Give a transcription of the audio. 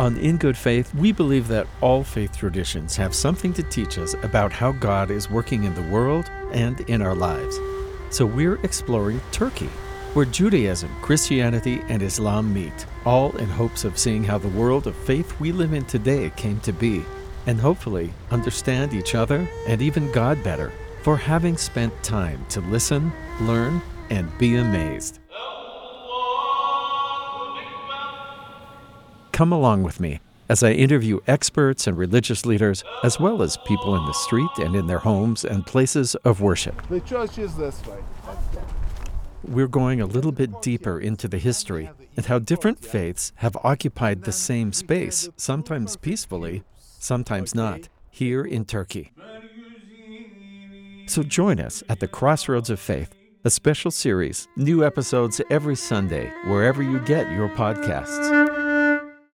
On In Good Faith, we believe that all faith traditions have something to teach us about how God is working in the world and in our lives. So we're exploring Turkey, where Judaism, Christianity, and Islam meet, all in hopes of seeing how the world of faith we live in today came to be, and hopefully understand each other and even God better for having spent time to listen, learn, and be amazed. Come along with me as I interview experts and religious leaders, as well as people in the street and in their homes and places of worship. The church is this way. We're going a little bit deeper into the history and how different faiths have occupied the same space, sometimes peacefully, sometimes not, here in Turkey. So join us at the Crossroads of Faith, a special series, new episodes every Sunday, wherever you get your podcasts.